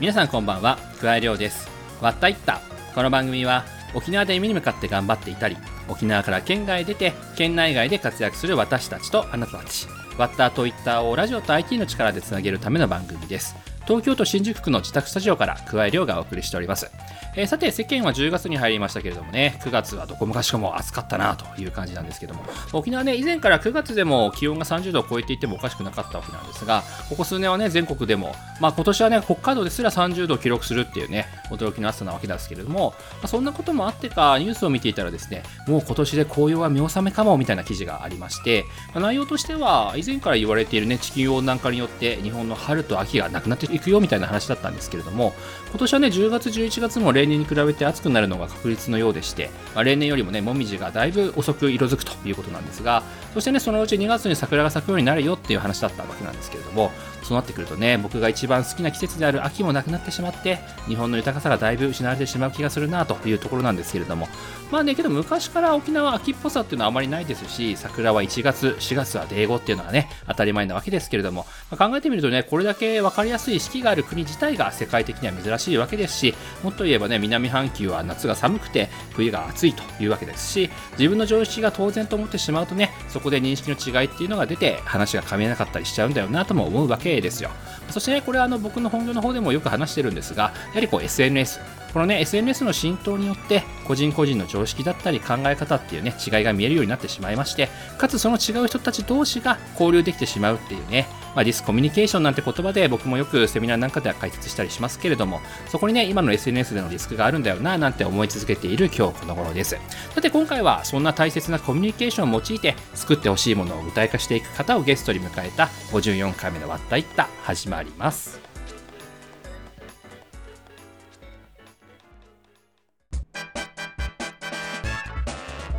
皆さんこんばんは。くわえりょうです。わったいったこの番組は沖縄で夢に向かって頑張っていたり沖縄から県外へ出て県内外で活躍する私たちとあなたたち。ワッターといったをラジオと IT の力でつなげるための番組です。東京都新宿区の自宅スタジオからくわえりょうがお送りしております。えー、さて世間は10月に入りましたけれどもね9月はどこもかしこも暑かったなという感じなんですけども沖縄ね以前から9月でも気温が30度を超えていてもおかしくなかったわけなんですがここ数年はね全国でもまあ今年はね北海道ですら30度を記録するっていうね驚きの暑さなわけですけれども、まあ、そんなこともあってかニュースを見ていたらですねもう今年で紅葉は見納めかもみたいな記事がありまして、まあ、内容としては以前から言われているね地球温暖化によって日本の春と秋がなくなっていくよみたいな話だったんですけれども今年はね10月11月も例年に比べて暑くなるのが確率のようでして、まあ、例年よりもね、もみじがだいぶ遅く色づくということなんですが、そしてね、そのうち2月に桜が咲くようになるよっていう話だったわけなんですけれども、そうなってくるとね、僕が一番好きな季節である秋もなくなってしまって、日本の豊かさがだいぶ失われてしまう気がするなというところなんですけれども、まあね、けど昔から沖縄秋っぽさっていうのはあまりないですし、桜は1月、4月はデーゴっていうのはね、当たり前なわけですけれども、まあ、考えてみるとね、これだけ分かりやすい四季がある国自体が世界的には珍しいわけですし、もっと言えばね、南半球は夏が寒くて、冬が暑いというわけですし、自分の常識が当然と思ってしまうとね、そこで認識の違いっていうのが出て、話が噛み合わなかったりしちゃうんだよなとも思うわけですよ。そしてね、これはあの僕の本業の方でもよく話してるんですが、やはりこう SNS、このね、SNS の浸透によって、個人個人の常識だったり考え方っていうね、違いが見えるようになってしまいまして、かつその違う人たち同士が交流できてしまうっていうね、まあ、ディスコミュニケーションなんて言葉で僕もよくセミナーなんかでは解説したりしますけれども、そこにね、今の SNS でのリスクがあるんだよな、なんて思い続けている今日この頃です。さて今回はそんな大切なコミュニケーションを用いて作ってほしいものを具体化していく方をゲストに迎えた54回目の割ったいった始まります。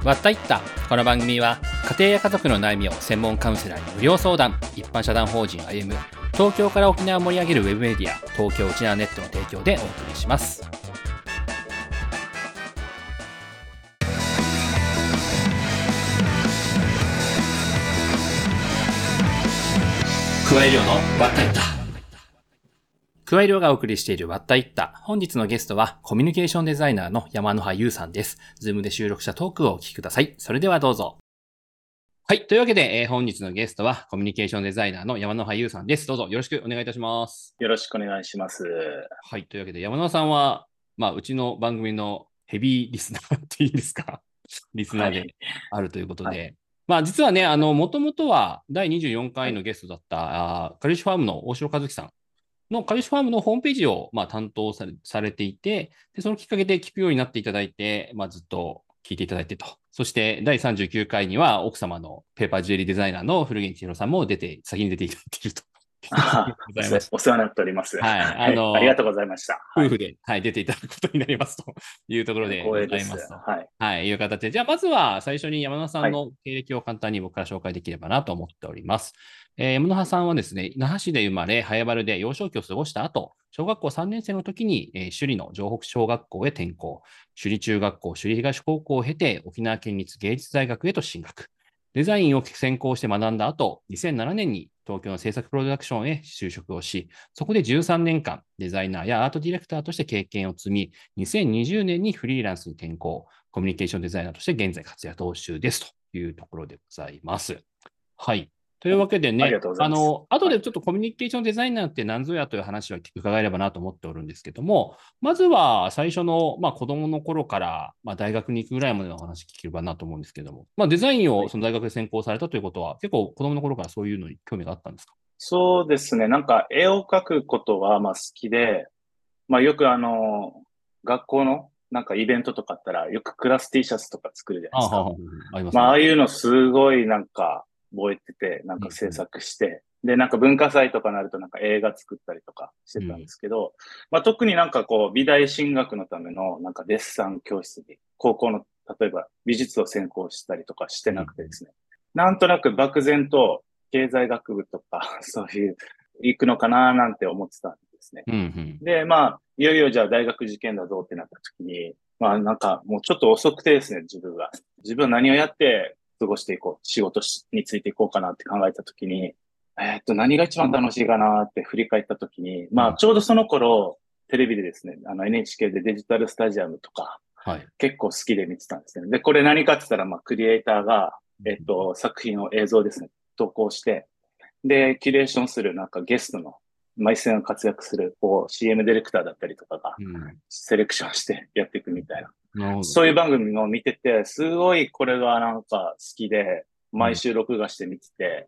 わったいった。この番組は家庭や家族の悩みを専門カウンセラーに無料相談。一般社団法人歩む東京から沖縄を盛り上げるウェブメディア東京沖縄ネットの提供でお送りします。桑江亮のわったいった。桑江亮がお送りしているわったいった。本日のゲストはコミュニケーションデザイナーの山入端悠さんです。 Zoom で収録したトークをお聞きください。それではどうぞ。はい。というわけで、えー、本日のゲストはコミュニケーションデザイナーの山野葉優さんです。どうぞよろしくお願いいたします。よろしくお願いします。はい。というわけで、山野さんは、まあ、うちの番組のヘビーリスナーっていいですか？リスナーであるということで、はいはいまあ実はね、あの、もともとは第24回のゲストだった、はい、あカリッシュファームの大城和樹さんの株式ファームのホームページを、まあ、担当されされていてで、そのきっかけで聞くようになっていただいて、まあ、ずっと聞いていただいてと。そして第39回には奥様のペーパージュエリーデザイナーの古源千尋さんも出て、先に出ていただいていると。お世話になっております。はい。あの、ありがとうございました。夫婦で、はい、出ていただくことになりますというところで ございますと。はい。はい、いう形で、じゃあまずは最初に山田さんの経歴を簡単に僕から紹介できればなと思っております。えー、山田さんはですね、那覇市で生まれ、早原で幼少期を過ごした後、小学校3年生の時に、えー、首里の城北小学校へ転校、首里中学校、首里東高校を経て、沖縄県立芸術大学へと進学。デザインを専攻して学んだ後、2007年に東京の制作プロダクションへ就職をし、そこで13年間、デザイナーやアートディレクターとして経験を積み、2020年にフリーランスに転向、コミュニケーションデザイナーとして現在活躍を中ですというところでございます。はい。というわけでね、ああの、後でちょっとコミュニケーションデザイナーって何ぞやという話を伺えればなと思っておるんですけども、まずは最初の、まあ、子供の頃から、まあ、大学に行くぐらいまでの話聞ければなと思うんですけども、まあ、デザインをその大学で専攻されたということは、結構子供の頃からそういうのに興味があったんですか？そうですね。なんか絵を描くことはまあ好きで、まあよくあの、学校のなんかイベントとかあったら、よくクラス T シャツとか作るじゃないですか。あああまあ、ああいうのすごいなんか、覚えてて、なんか制作して、うん、で、なんか文化祭とかなるとなんか映画作ったりとかしてたんですけど、うん、まあ特になんかこう、美大進学のためのなんかデッサン教室に、高校の、例えば美術を専攻したりとかしてなくてですね、うん、なんとなく漠然と経済学部とか、そういう、行くのかななんて思ってたんですね。うんうん、で、まあ、いよいよじゃあ大学受験だぞってなった時に、まあなんかもうちょっと遅くてですね、自分が。自分は何をやって過ごしていこう、仕事についていこうかなって考えたときに、えー、っと、何が一番楽しいかなって振り返ったときに、まあ、ちょうどその頃、テレビでですね、あの NHK でデジタルスタジアムとか、はい。結構好きで見てたんですね。で、これ何かって言ったら、まあ、クリエイターが、えっと、作品を映像ですね、投稿して、で、キュレーションするなんかゲストの、毎戦が活躍する、こう、CM ディレクターだったりとかが、セレクションして やっていくみたいな。うん、そういう番組を見てて、すごいこれがなんか好きで、毎週録画して見てて、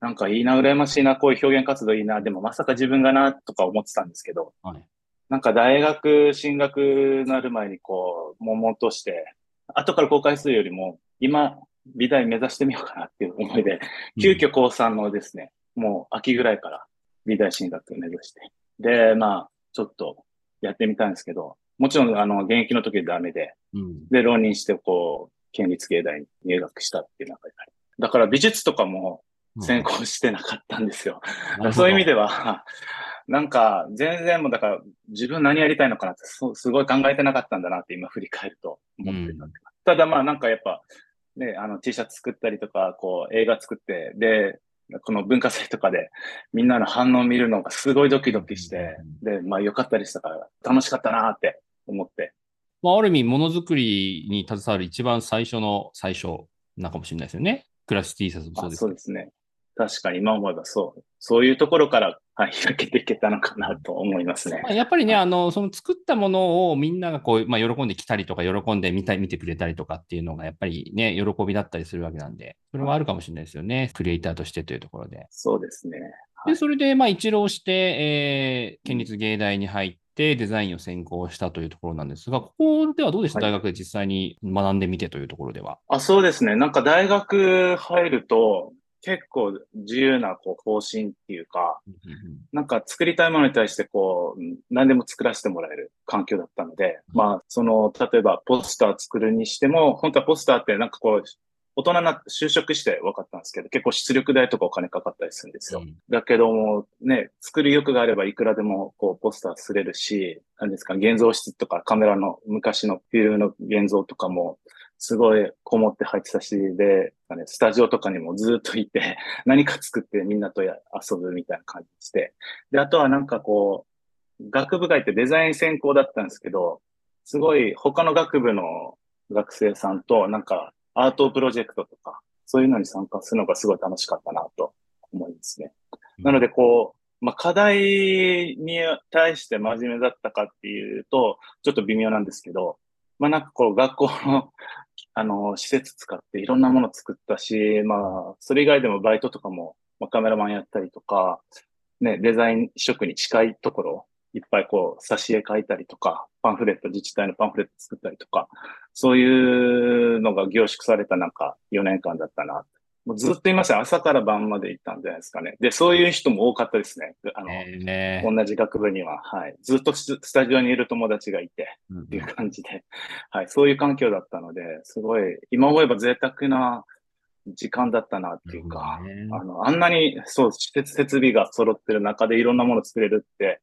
うん、なんかいいな、羨ましいな、こういう表現活動いいな、でもまさか自分がな、とか思ってたんですけど、はい、なんか大学進学なる前にこう、悶々として、後から公開するよりも、今、美大目指してみようかなっていう思いで、急遽高3のですね、もう秋ぐらいから美大進学目指して。で、まあ、ちょっとやってみたんですけど、もちろん、あの、現役の時ダメで、うん、で、浪人して、こう、県立芸大に入学したっていう中で。だから美術とかも専攻してなかったんですよ。うん、そういう意味では、なんか、全然もうだから、自分何やりたいのかなってすごい考えてなかったんだなって今振り返ると思ってた、うん、ただまあなんかやっぱ、ね、あの T シャツ作ったりとか、こう映画作って、で、この文化祭とかでみんなの反応を見るのがすごいドキドキして、で、まあ良かったりしたから楽しかったなって思って。まあ、ある意味、ものづくりに携わる一番最初の最初なかもしれないですよね。クラス T シャツもそうです。そうですね。確かに今思えばそう。そういうところから、はい、開けていけたのかなと思いますね。やっぱりね、あの、その作ったものをみんながこう、まあ、喜んできたりとか、喜んで見た見てくれたりとかっていうのが、やっぱりね、喜びだったりするわけなんで、それはあるかもしれないですよね。クリエイターとしてというところで。そうですね。はい、で、それで、まあ、一浪して、えー、県立芸大に入って、デザインを専攻したというところなんですが、ここではどうでした、はい、大学で実際に学んでみてというところでは。あそうですね。なんか大学入ると、結構自由なこう方針っていうか、なんか作りたいものに対してこう、何でも作らせてもらえる環境だったので、まあ、その、例えばポスター作るにしても、本当はポスターってなんかこう、大人な、就職して分かったんですけど、結構出力代とかお金かかったりするんですよ。うん、だけども、ね、作る欲があればいくらでもこうポスターすれるし、何ですか、現像室とかカメラの昔のフィルムの現像とかも、すごいこもって入ってたし、で、スタジオとかにもずっといて、何か作ってみんなと遊ぶみたいな感じして。で、あとはなんかこう、学部外ってデザイン専攻だったんですけど、すごい他の学部の学生さんとなんかアートプロジェクトとか、そういうのに参加するのがすごい楽しかったなと思いますね。なのでこう、まあ、課題に対して真面目だったかっていうと、ちょっと微妙なんですけど、まあなんかこう学校の あの、施設使っていろんなもの作ったし、まあ、それ以外でもバイトとかも、まあ、カメラマンやったりとか、ね、デザイン職に近いところ、いっぱいこう、挿絵描いたりとか、パンフレット、自治体のパンフレット作ったりとか、そういうのが凝縮されたなんか4年間だったなもうずっといました。朝から晩まで行ったんじゃないですかね。で、そういう人も多かったですね。あの、えー、同じ学部には。はい。ずっとスタジオにいる友達がいて、っていう感じで、はい。そういう環境だったので、すごい、今思えば贅沢な時間だったなっていうか、ね、あの、あんなに、そう、施設設備が揃ってる中でいろんなもの作れるって、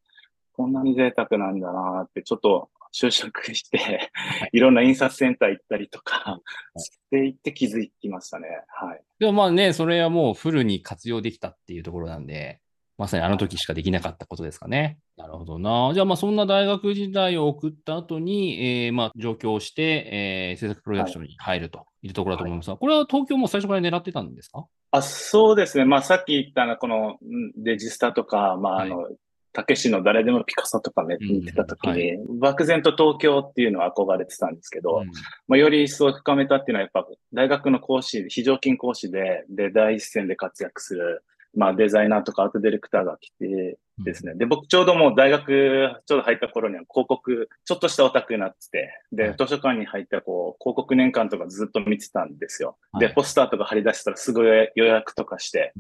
こんなに贅沢なんだなって、ちょっと就職して、いろんな印刷センター行ったりとか、していって気づきましたね。はい。でもまあね、それはもうフルに活用できたっていうところなんで、まさにあの時しかできなかったことですかね。なるほどな。じゃあまあそんな大学時代を送った後に、えー、まあ上京して、えー、制作プロダクションに入るというところだと思いますが、はい、これは東京も最初から狙ってたんですか？あそうですね。まあさっき言ったこのデジスタとか、まああの、はいたけしの誰でもピカソとかね、見てた時に、はい、漠然と東京っていうのは憧れてたんですけど、うん、まあ、より一層深めたっていうのはやっぱ大学の講師、非常勤講師で、で、第一線で活躍するまあデザイナーとかアートディレクターが来てですね。で、僕ちょうどもう大学ちょうど入った頃には広告、ちょっとしたオタクになってて、で、図書館に入ったこう、広告年間とかずっと見てたんですよ。で、ポスターとか貼り出したらすぐ予約とかして、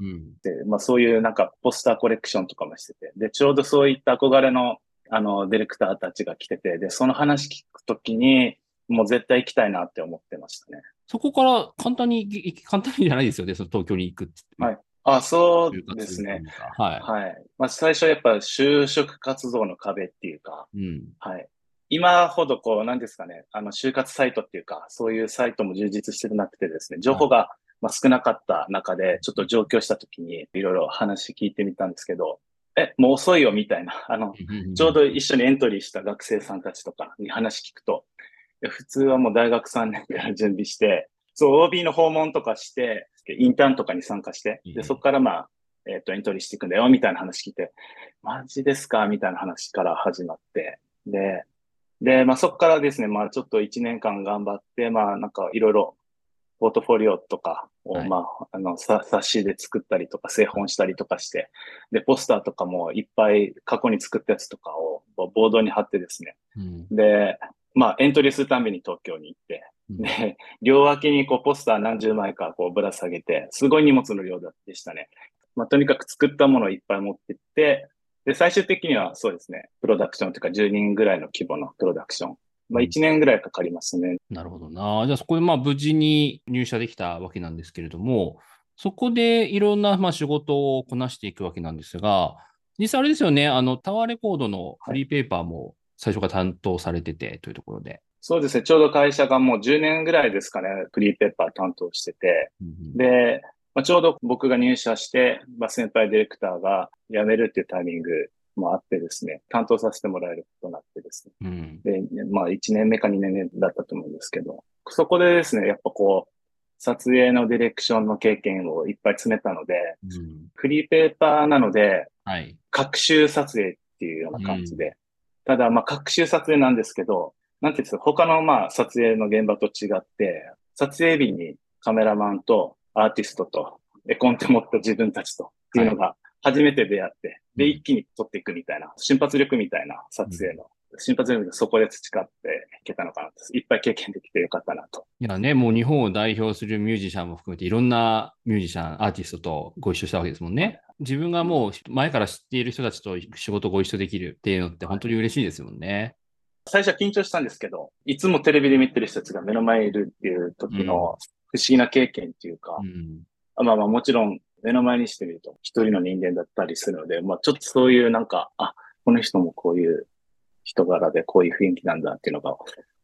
で、まあそういうなんかポスターコレクションとかもしてて、で、ちょうどそういった憧れのあの、ディレクターたちが来てて、で、その話聞くときに、もう絶対行きたいなって思ってましたね。そこから簡単に、簡単にじゃないですよね、その東京に行くって。はい。あ、そうですね。はい。はい。まあ、最初やっぱ就職活動の壁っていうか、うん、はい。今ほどこう、なんですかね、あの、就活サイトっていうか、そういうサイトも充実してなくてですね、情報が、まあ、少なかった中で、ちょっと上京した時にいろいろ話聞いてみたんですけど、え、もう遅いよみたいな、あの、ちょうど一緒にエントリーした学生さんたちとかに話聞くと、普通はもう大学3年から準備して、そう、OB の訪問とかして、インターンとかに参加して、で、そこからまあ、えっ、ー、と、エントリーしていくんだよ、みたいな話聞いて、マジですかみたいな話から始まって、で、で、まあそこからですね、まあちょっと1年間頑張って、まあなんかいろいろポートフォリオとかを、はい、まあ、あの、冊子で作ったりとか、製本したりとかして、で、ポスターとかもいっぱい過去に作ったやつとかをボードに貼ってですね、うん、で、まあ、エントリーするために東京に行って、うん、で、両脇にこうポスター何十枚かこうぶら下げて、すごい荷物の量でしたね。まあ、とにかく作ったものをいっぱい持ってって、で、最終的にはそうですね、プロダクションというか10人ぐらいの規模のプロダクションまあ、1年ぐらいかかりますね。なるほどな。じゃあ、そこでまあ無事に入社できたわけなんですけれども、そこでいろんなまあ仕事をこなしていくわけなんですが、実際あれですよね、あのタワーレコードのフリーペーパーも最初から担当されててというところで。そうですね、ちょうど会社がもう10年ぐらいですかね、フリーペーパー担当してて、うん、で、まあ、ちょうど僕が入社して、まあ、先輩ディレクターが辞めるっていうタイミングもあってですね、担当させてもらえることになってですね。うん、で、まあ1年目か2年目だったと思うんですけど、そこでですね、やっぱこう、撮影のディレクションの経験をいっぱい詰めたので、うん、フリーペーパーなので、はい、各週撮影っていうような感じで、うん、ただまあ各週撮影なんですけど、なんていうんですか、他のまあ撮影の現場と違って、撮影日にカメラマンとアーティストと絵コンテ持った自分たちとっていうのが初めて出会って、で、一気に撮っていくみたいな、瞬発力みたいな撮影の、瞬発力でそこで培っていけたのかなと。いっぱい経験できてよかったなと。いやね、もう日本を代表するミュージシャンも含めていろんなミュージシャン、アーティストとご一緒したわけですもんね。自分がもう前から知っている人たちと仕事ご一緒できるっていうのって本当に嬉しいですもんね。最初は緊張したんですけど、いつもテレビで見てる人たちが目の前にいるっていう時の不思議な経験っていうか、うん、まあまあもちろん目の前にしてみると一人の人間だったりするので、まあちょっとそういうなんか、あ、この人もこういう人柄でこういう雰囲気なんだっていうのが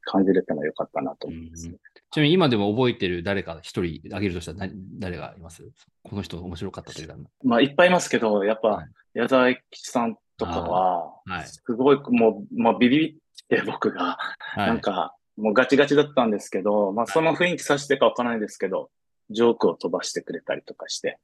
感じれたのは良かったなと思います、ね、ちなみに今でも覚えてる誰か一人挙げるとしたら誰がいます？この人面白かったというか。まあいっぱいいますけど、やっぱ矢沢永吉さんとかは、すごいもう、まあ、ビビって僕が、なんか、もうガチガチだったんですけど、まあその雰囲気さしてかわからないですけど、ジョークを飛ばしてくれたりとかして、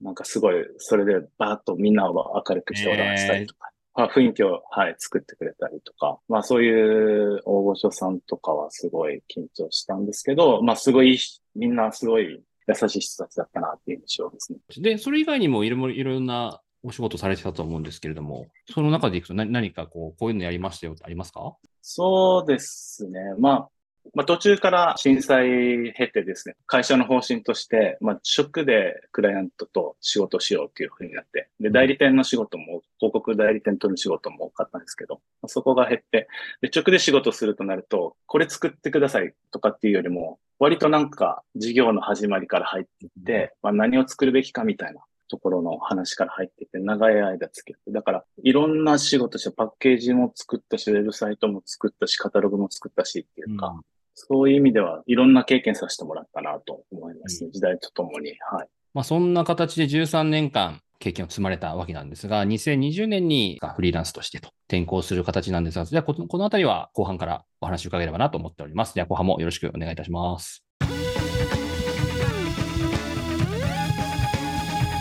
なんかすごい、それでバーッとみんなを明るくして笑わせたりとか、えー、雰囲気を、はい、作ってくれたりとか、まあそういう大御所さんとかはすごい緊張したんですけど、まあすごい、みんなすごい優しい人たちだったなっていう印象ですね。で、それ以外にもいろいろなお仕事されてたと思うんですけれども、その中でいくと何何かこう、こういうのやりましたよってありますか？そうですね。まあ、まあ、途中から震災経てですね、会社の方針として、まあ、直でクライアントと仕事しようっていうふうになって、で、代理店の仕事も、広告代理店との仕事も多かったんですけど、そこが減って、で、直で仕事するとなると、これ作ってくださいとかっていうよりも、割となんか事業の始まりから入っていって、まあ、何を作るべきかみたいなところの話から入ってて、長い間つけて、だから、いろんな仕事して、パッケージも作ったし、ウェブサイトも作ったし、カタログも作ったしっていうか、うん、そういう意味では、いろんな経験させてもらったなと思いますね。時代とともに。はい。まあ、そんな形で13年間経験を積まれたわけなんですが、2020年にフリーランスとしてと転校する形なんですが、じゃあこのこのあたりは後半からお話を伺えればなと思っております。では後半もよろしくお願いいたします。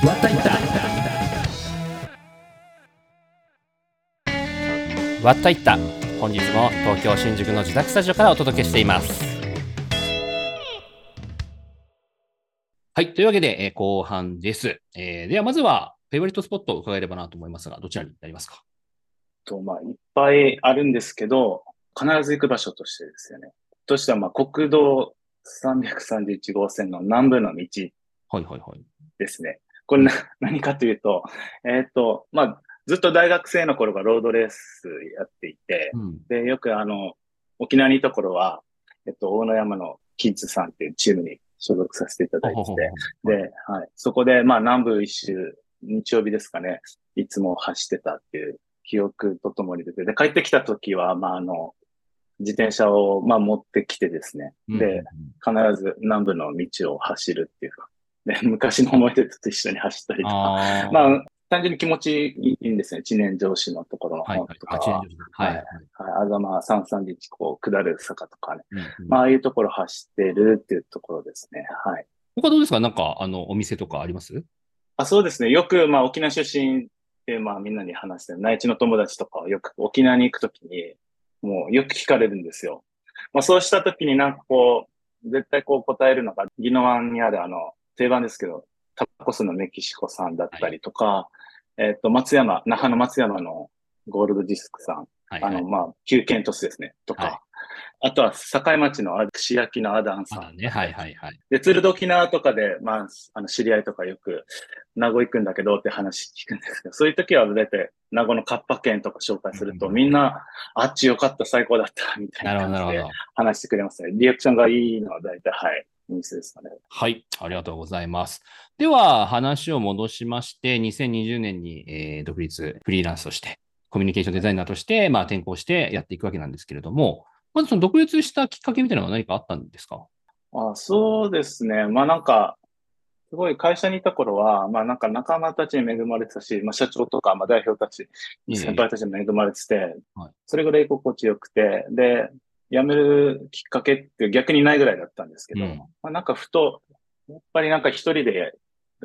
わったいった。わったいった。本日も東京新宿の自宅スタジオからお届けしています。はいというわけで、えー、後半です、えー、ではまずはフェイバリットスポットを伺えればなと思いますがどちらになりますか？とまあいっぱいあるんですけど必ず行く場所としてですよね。としてはまあ国道331号線の南部の道はいはいはい。ですね。これな、何かというと、えっ、ー、と、まあ、ずっと大学生の頃がロードレースやっていて、うん、で、よくあの、沖縄にいた頃は、えっと、大野山のキッズさんっていうチームに所属させていただいてて、で、はい。そこで、まあ、南部一周、日曜日ですかね、いつも走ってたっていう記憶とともに出て、で、帰ってきた時は、まあ、あの、自転車を、まあ、持ってきてですね、で、必ず南部の道を走るっていうか、で、昔の思い出と一緒に走ったりとか、まあ、単純に気持ちいいんですね。知念上司のところの方とかは。はい、はい。はい。はい。あざま三三日こう下る坂とかね。うんうん、まあ、ああいうところ走ってるっていうところですね。はい。他どうですか？なんか、あの、お店とかあります？あそうですね。よく、まあ、沖縄出身で、まあ、みんなに話して、内地の友達とかよく沖縄に行くときに、もうよく聞かれるんですよ。まあ、そうしたときになんかこう、絶対こう答えるのが、宜野湾にあるあの、定番ですけど、タコスのメキシコさんだったりとか、はい、えっ、と、松山、那覇の松山のゴールドディスクさん、はいはい、あの、まあ、旧県都市ですね、とか、はい、あとは、境町の串焼きのアダンさん。ね、はいはいはい。で、鶴戸沖縄とかで、まあ、あの、知り合いとかよく、名護行くんだけどって話聞くんですけど、そういう時は大体、名護のカッパ県とか紹介すると、うん、みんな、あっちよかった、最高だった、みたいな感じで話してくれますね。リアクションがいいのは大体、はい。ですかね。はい、ありがとうございます。では、話を戻しまして、2020年に、えー、独立、フリーランスとして、コミュニケーションデザイナーとして、まあ、転校してやっていくわけなんですけれども、まずその独立したきっかけみたいなのは何かあったんですか？あそうですね。まあなんか、すごい会社にいた頃は、まあなんか仲間たちに恵まれてたし、まあ社長とか、まあ代表たち、先輩たちに恵まれてて、それぐらい心地よくて、で、辞めるきっかけって逆にないぐらいだったんですけど、うん、まあなんかふと、やっぱりなんか一人で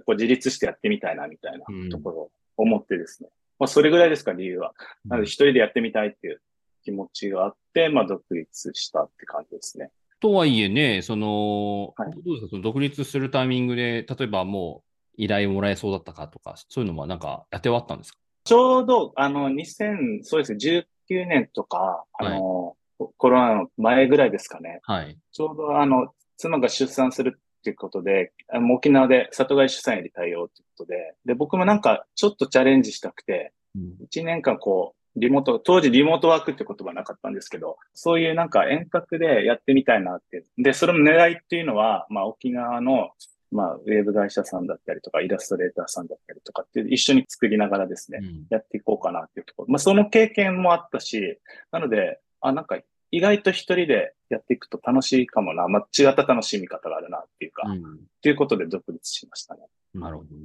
こう自立してやってみたいなみたいなところを思ってですね。うん、まあそれぐらいですか、理由は。なので一人でやってみたいっていう気持ちがあって、まあ、独立したって感じですね。とはいえね、その、はい、どうですか、その独立するタイミングで、例えばもう依頼もらえそうだったかとか、そういうのはなんかやって終わったんですか？ちょうど、あの、2000、そうですね、19年とか、あの、はい、コロナの前ぐらいですかね。はい。ちょうど、あの、妻が出産するっていうことで、あの沖縄で里帰り出産やりたいよっていうことで、で、僕もなんかちょっとチャレンジしたくて、うん、1年間こう、リモート、当時リモートワークって言葉なかったんですけど、そういうなんか遠隔でやってみたいなって。で、それの狙いっていうのは、まあ沖縄の、まあウェブ会社さんだったりとか、イラストレーターさんだったりとかって一緒に作りながらですね、うん、やっていこうかなっていうところ。まあその経験もあったし、なので、あ、なんか意外と一人でやっていくと楽しいかもな、まあ違った楽しみ方があるなっていうか、うん、っていうことで独立しましたね。なるほど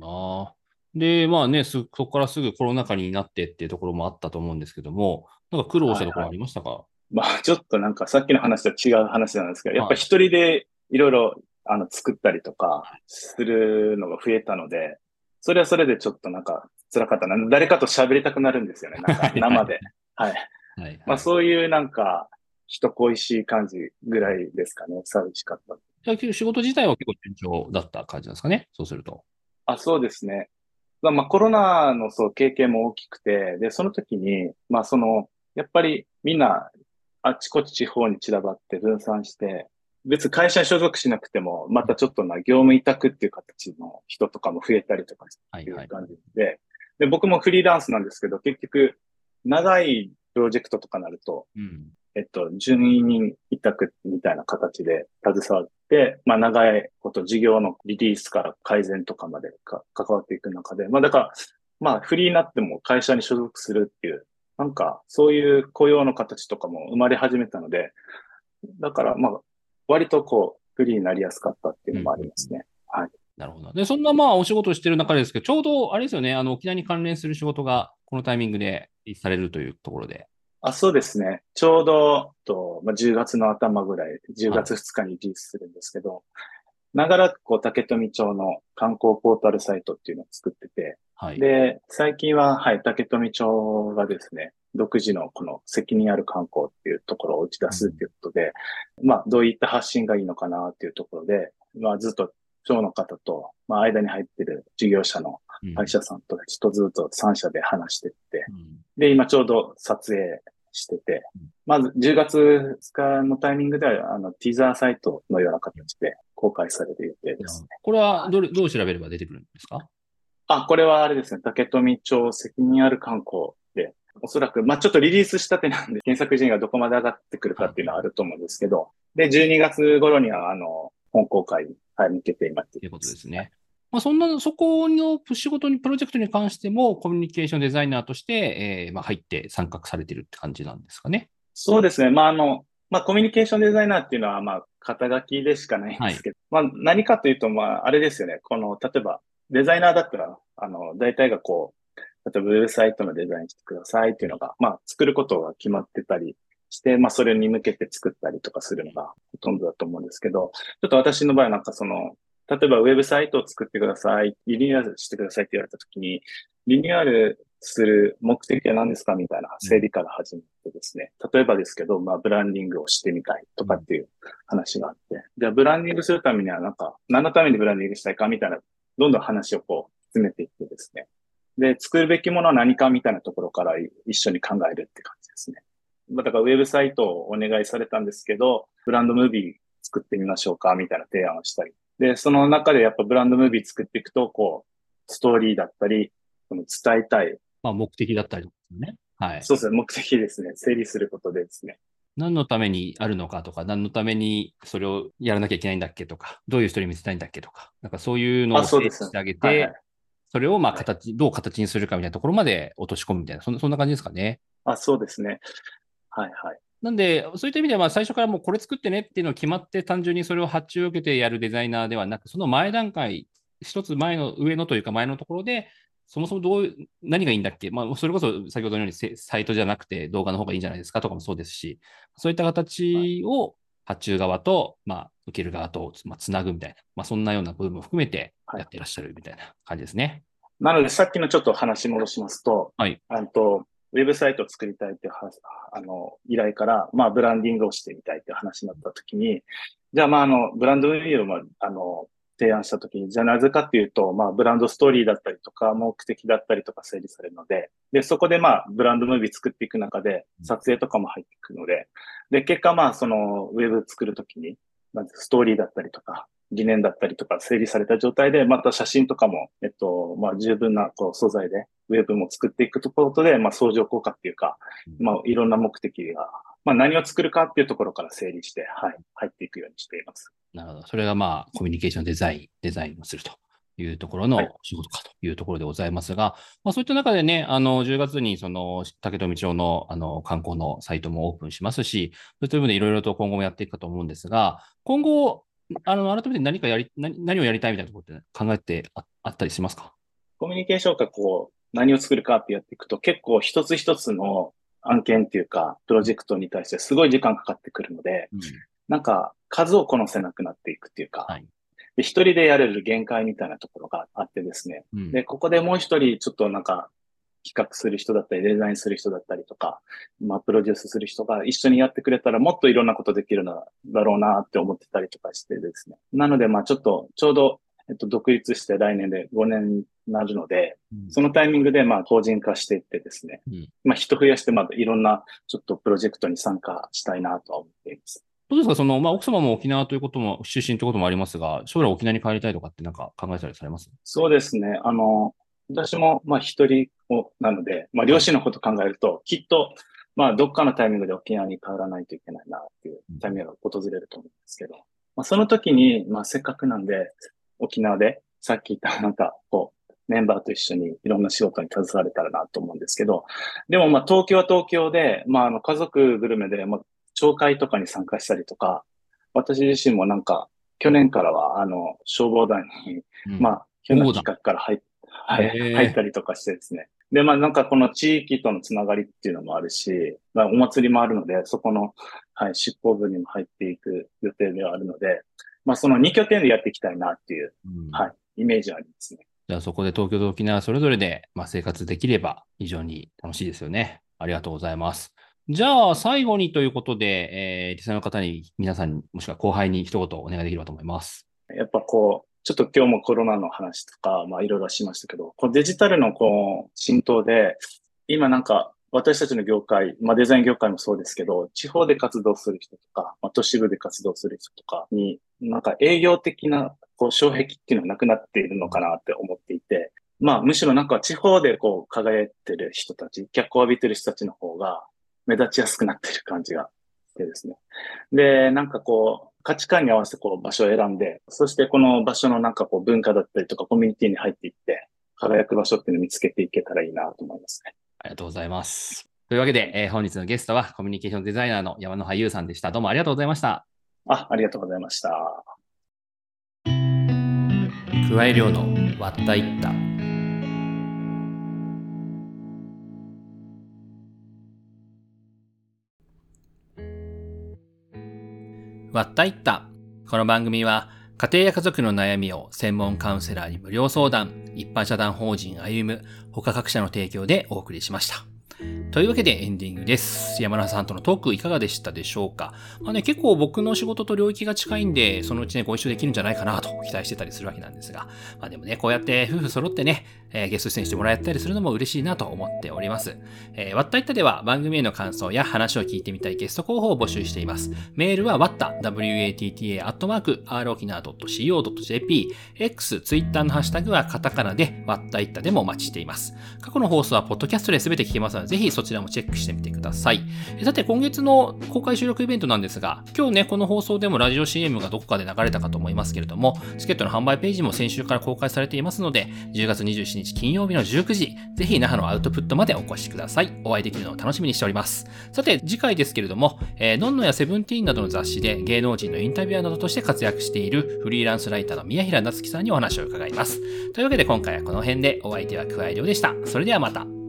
な。で、まあね、そこからすぐコロナ禍になってっていうところもあったと思うんですけども、なんか苦労したところありましたか、はいはい、まあちょっとなんかさっきの話と違う話なんですけど、やっぱ一人でいろいろあの作ったりとかするのが増えたので、それはそれでちょっとなんか辛かったな。誰かと喋りたくなるんですよね。なんか生で。はい。はい、まあそういうなんか人恋しい感じぐらいですかね。寂しかった。じゃあ仕事自体は結構順調だった感じなんですかね。そうすると。あ、そうですね。まあコロナのそう経験も大きくて、で、その時に、まあその、やっぱりみんなあちこち地方に散らばって分散して、別に会社に所属しなくても、またちょっとな業務委託っていう形の人とかも増えたりとかっていう感じで、はいはい、で、僕もフリーランスなんですけど、結局、長いプロジェクトとかなると、うん、えっと、順位人委託みたいな形で携わって、まあ長いこと事業のリリースから改善とかまで関わっていく中で、まあだから、まあフリーになっても会社に所属するっていう、なんかそういう雇用の形とかも生まれ始めたので、だからまあ割とこうフリーになりやすかったっていうのもありますね。うん、はい。なるほど。で、そんなまあお仕事してる中ですけど、ちょうどあれですよね、あの沖縄に関連する仕事がこのタイミングでされるというところで。あそうですね。ちょうど、とまあ、10月の頭ぐらい、10月2日にリリースするんですけど、長らくこう竹富町の観光ポータルサイトっていうのを作ってて、はい、で、最近は、はい、竹富町がですね、独自のこの責任ある観光っていうところを打ち出すっていうことで、うん、まあ、どういった発信がいいのかなっていうところで、まあ、ずっと町の方と、まあ、間に入ってる事業者の会社さんと一つずつ3社で話してって、うん、で、今ちょうど撮影してて、まず10月2日のタイミングでは、あの、ティザーサイトのような形で公開される予定です。ね。これはどれ、どう調べれば出てくるんですか？あ、これはあれですね、竹富町責任ある観光で、おそらく、まあ、ちょっとリリースしたてなんで、検索順位がどこまで上がってくるかっていうのはあると思うんですけど、で、12月頃には、あの、本公開に向けて今っていうことですね。まあ、そんな、そこの仕事に、プロジェクトに関しても、コミュニケーションデザイナーとして、えー、まあ、入って参画されてるって感じなんですかね。そうですね。まあ、あの、まあ、コミュニケーションデザイナーっていうのは、まあ、肩書きでしかないんですけど、はい、まあ、何かというと、まあ、あれですよね。この、例えば、デザイナーだったら、あの、大体がこう、例えばウェブサイトのデザインしてくださいっていうのが、まあ、作ることが決まってたりして、まあ、それに向けて作ったりとかするのがほとんどだと思うんですけど、ちょっと私の場合なんかその、例えばウェブサイトを作ってください、リニューアルしてくださいって言われたときに、リニューアルする目的は何ですかみたいな整理から始めてですね。例えばですけど、まあ、ブランディングをしてみたいとかっていう話があって、じゃあ、ブランディングするためには、なんか、何のためにブランディングしたいかみたいな、どんどん話をこう、詰めていってですね。で、作るべきものは何かみたいなところから一緒に考えるって感じですね。まだから、ウェブサイトをお願いされたんですけど、ブランドムービー作ってみましょうかみたいな提案をしたり。で、その中でやっぱブランドムービー作っていくと、こう、ストーリーだったり、その伝えたいまあ、目的だったりですね。はい。そうですね。目的ですね。整理することでですね。何のためにあるのかとか、何のためにそれをやらなきゃいけないんだっけとか、どういう人に見せたいんだっけとか、なんかそういうのを整理してあげて、そはいはい、それをまあ形、はい、どう形にするかみたいなところまで落とし込むみたいな、そんそんな感じですかね。あ、そうですね。はいはい。なんで、そういった意味では、まあ、最初からもうこれ作ってねっていうのを決まって、単純にそれを発注を受けてやるデザイナーではなく、その前段階、一つ前の上のというか前のところで、そもそもどう、何がいいんだっけ？まあ、それこそ先ほどのようにサイトじゃなくて動画の方がいいんじゃないですか？とかもそうですし、そういった形を発注側と、まあ、受ける側と、まあ、つなぐみたいな、まあ、そんなような部分も含めてやってらっしゃるみたいな感じですね。なので、さっきのちょっと話戻しますと、はい。あと、ウェブサイトを作りたいっていうあの依頼から、まあ、ブランディングをしてみたいっていう話になったときに、じゃあ、まあ、あの、ブランド運営を、まあ、あの、提案したときに、じゃあなぜかっていうと、まあ、ブランドストーリーだったりとか、目的だったりとか整理されるので、で、そこでまあ、ブランドムービー作っていく中で、撮影とかも入っていくので、で、結果まあ、その、ウェブ作るときに、まずストーリーだったりとか、疑念だったりとか整理された状態で、また写真とかも、えっと、まあ、十分なこう素材で、ウェブも作っていくところで、まあ、相乗効果っていうか、まあ、いろんな目的が、まあ、何を作るかっていうところから整理して、はい、入っていくようにしています。なるほど。それがまあ、コミュニケーションデザイン、デザインをするというところの仕事かというところでございますが、はい、まあ、そういった中でね、あの、10月にその、竹富町のあの観光のサイトもオープンしますし、そういった部分でいろいろと今後もやっていくかと思うんですが、今後、あの、改めて何かやり、何何をやりたいみたいなところって考えてああったりしますか？コミュニケーションがこう、何を作るかってやっていくと、結構一つ一つの案件っていうか、プロジェクトに対してすごい時間かかってくるので、うん、なんか数をこなせなくなっていくっていうか、はい、で一人でやれる限界みたいなところがあってですね、うん、で、ここでもう一人ちょっとなんか企画する人だったり、デザインする人だったりとか、まあ、プロデュースする人が一緒にやってくれたらもっといろんなことできるのだろうなって思ってたりとかしてですね。なので、まあ、ちょっと、ちょうど、えっと、独立して来年で5年になるので、うん、そのタイミングで、まあ、法人化していってですね、うん、まあ、人増やして、まだいろんな、ちょっとプロジェクトに参加したいなとは思っています。どうですか？その、まあ、奥様も沖縄ということも、出身ということもありますが、将来沖縄に帰りたいとかってなんか考えたりされます？そうですね。あの、私も、まあ、一人なので、まあ、両親のこと考えると、きっと、まあ、どっかのタイミングで沖縄に帰らないといけないなっていうタイミングが訪れると思うんですけど、まあ、その時に、まあ、せっかくなんで、沖縄で、さっき言った、なんか、こう、メンバーと一緒にいろんな仕事に携われたらなと思うんですけど、でも、まあ、東京は東京で、まあ、あの、家族グルメで、まあ、町会とかに参加したりとか、私自身もなんか、去年からは、あの、消防団に、うん、まあ、去年企画から入っはい、入ったりとかしてですね。で、まあなんかこの地域とのつながりっていうのもあるし、まあ、お祭りもあるので、そこの、はい、執行部にも入っていく予定ではあるので、まあその2拠点でやっていきたいなっていう、うん、はい、イメージはありますね。じゃあそこで東京と沖縄それぞれで、まあ、生活できれば非常に楽しいですよね。ありがとうございます。じゃあ最後にということで、えー、リスナーの方に皆さんもしくは後輩に一言お願いできればと思います。やっぱこう、ちょっと今日もコロナの話とか、まあいろいろしましたけど、このデジタルのこう浸透で、今なんか私たちの業界、まあデザイン業界もそうですけど、地方で活動する人とか、まあ、都市部で活動する人とかに、なんか営業的なこう障壁っていうのはなくなっているのかなって思っていて、まあむしろなんか地方でこう輝いてる人たち、脚光を浴びてる人たちの方が目立ちやすくなってる感じがてですね。で、なんかこう、価値観に合わせてこう場所を選んで、そしてこの場所のなんかこう文化だったりとかコミュニティに入っていって、輝く場所っていうのを見つけていけたらいいなと思いますね。ありがとうございます。というわけで、えー、本日のゲストはコミュニケーションデザイナーの山野俳優さんでした。どうもありがとうございました。あ、ありがとうございました。加え量の割ったいった。わったいった。この番組は、家庭や家族の悩みを専門カウンセラーに無料相談、一般社団法人歩む、他各社の提供でお送りしました。というわけでエンディングです。山田さんとのトークいかがでしたでしょうか？まあね、結構僕の仕事と領域が近いんで、そのうちね、ご一緒できるんじゃないかなと期待してたりするわけなんですが、まあでもね、こうやって夫婦揃ってね、えー、ゲスト出演してもらえたりするのも嬉しいなと思っております。えー、わったいったでは番組への感想や話を聞いてみたいゲスト候補を募集しています。メールはわった、watta, アットマーク、r 沖縄 .co.jp、x、ツイッターのハッシュタグはカタカナで、わったいったでもお待ちしています。過去の放送はポッドキャストで全て聞けますので、ぜひそちらもチェックしてみてください。さて、今月の公開収録イベントなんですが、今日ね、この放送でもラジオ CM がどこかで流れたかと思いますけれども、チケットの販売ページも先週から公開されていますので、10月27日金曜日の19時、ぜひ那覇のアウトプットまでお越しください。お会いできるのを楽しみにしております。さて、次回ですけれども、えー、ノンノやセブンティーンなどの雑誌で芸能人のインタビュアーなどとして活躍しているフリーランスライターの宮平夏樹さんにお話を伺います。というわけで今回はこの辺でお相手は桑井亮でした。それではまた。